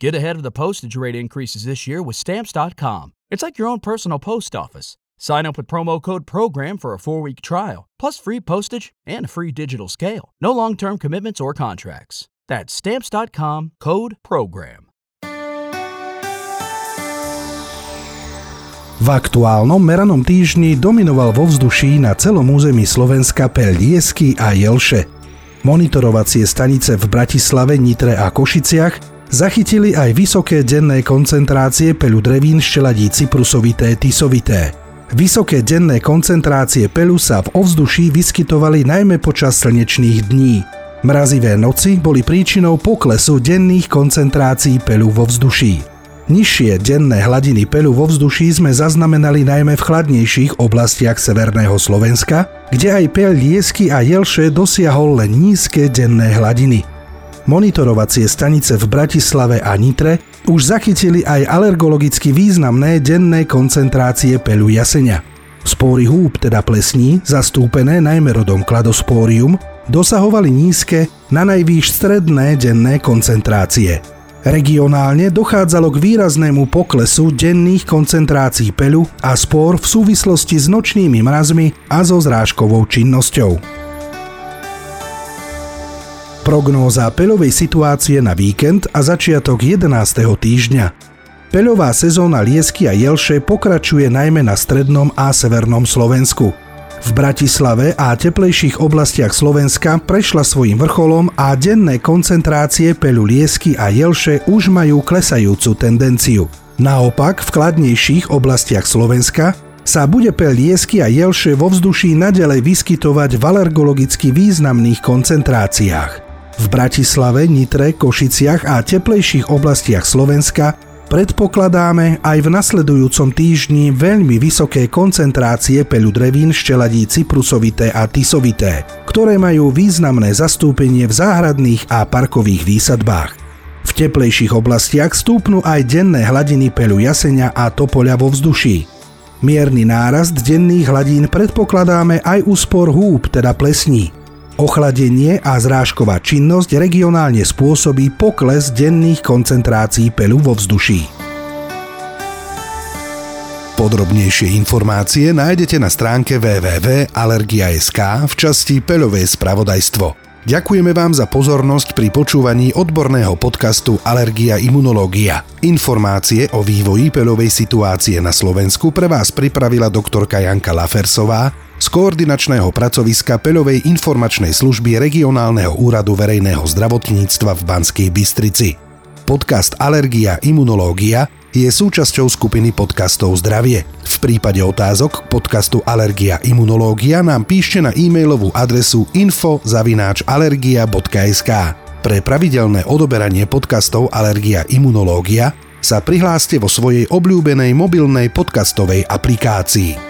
Get ahead of the postage rate increases this year with Stamps.com. It's like your own personal post office. Sign up with promo code PROGRAM for a four week trial, plus free postage and a free digital scale. No long term commitments or contracts. That's Stamps.com code PROGRAM. V aktuálnom meranom týždni dominoval vo vzduší na celom území Slovenska pel a Jelše. Monitorovacie stanice v Bratislave, Nitre a Košiciach zachytili aj vysoké denné koncentrácie peľu drevín šteladí cyprusovité tisovité. Vysoké denné koncentrácie peľu sa v ovzduší vyskytovali najmä počas slnečných dní. Mrazivé noci boli príčinou poklesu denných koncentrácií peľu vo vzduší. Nižšie denné hladiny pelu vo vzduší sme zaznamenali najmä v chladnejších oblastiach severného Slovenska, kde aj pel Liesky a Jelše dosiahol len nízke denné hladiny. Monitorovacie stanice v Bratislave a Nitre už zachytili aj alergologicky významné denné koncentrácie pelu jasenia. Spóry húb, teda plesní, zastúpené najmä rodom kladospórium, dosahovali nízke, na najvýš stredné denné koncentrácie. Regionálne dochádzalo k výraznému poklesu denných koncentrácií peľu a spor v súvislosti s nočnými mrazmi a so zrážkovou činnosťou. Prognóza peľovej situácie na víkend a začiatok 11. týždňa. Peľová sezóna Liesky a Jelše pokračuje najmä na strednom a severnom Slovensku. V Bratislave a teplejších oblastiach Slovenska prešla svojim vrcholom a denné koncentrácie peľu liesky a jelše už majú klesajúcu tendenciu. Naopak v kladnejších oblastiach Slovenska sa bude pel liesky a jelše vo vzduší nadalej vyskytovať v alergologicky významných koncentráciách. V Bratislave, Nitre, Košiciach a teplejších oblastiach Slovenska predpokladáme aj v nasledujúcom týždni veľmi vysoké koncentrácie peľu drevín šteladí cyprusovité a tisovité, ktoré majú významné zastúpenie v záhradných a parkových výsadbách. V teplejších oblastiach stúpnú aj denné hladiny peľu jasenia a topoľa vo vzduší. Mierny nárast denných hladín predpokladáme aj úspor húb, teda plesní. Ochladenie a zrážková činnosť regionálne spôsobí pokles denných koncentrácií pelu vo vzduší. Podrobnejšie informácie nájdete na stránke www.alergia.sk v časti Peľové spravodajstvo. Ďakujeme vám za pozornosť pri počúvaní odborného podcastu Alergia imunológia. Informácie o vývoji peľovej situácie na Slovensku pre vás pripravila doktorka Janka Lafersová z koordinačného pracoviska Peľovej informačnej služby regionálneho úradu verejného zdravotníctva v Banskej Bystrici. Podcast Alergia Imunológia je súčasťou skupiny podcastov Zdravie. V prípade otázok k podcastu Alergia Imunológia nám píšte na e-mailovú adresu info.alergia.sk Pre pravidelné odoberanie podcastov Alergia Imunológia sa prihláste vo svojej obľúbenej mobilnej podcastovej aplikácii.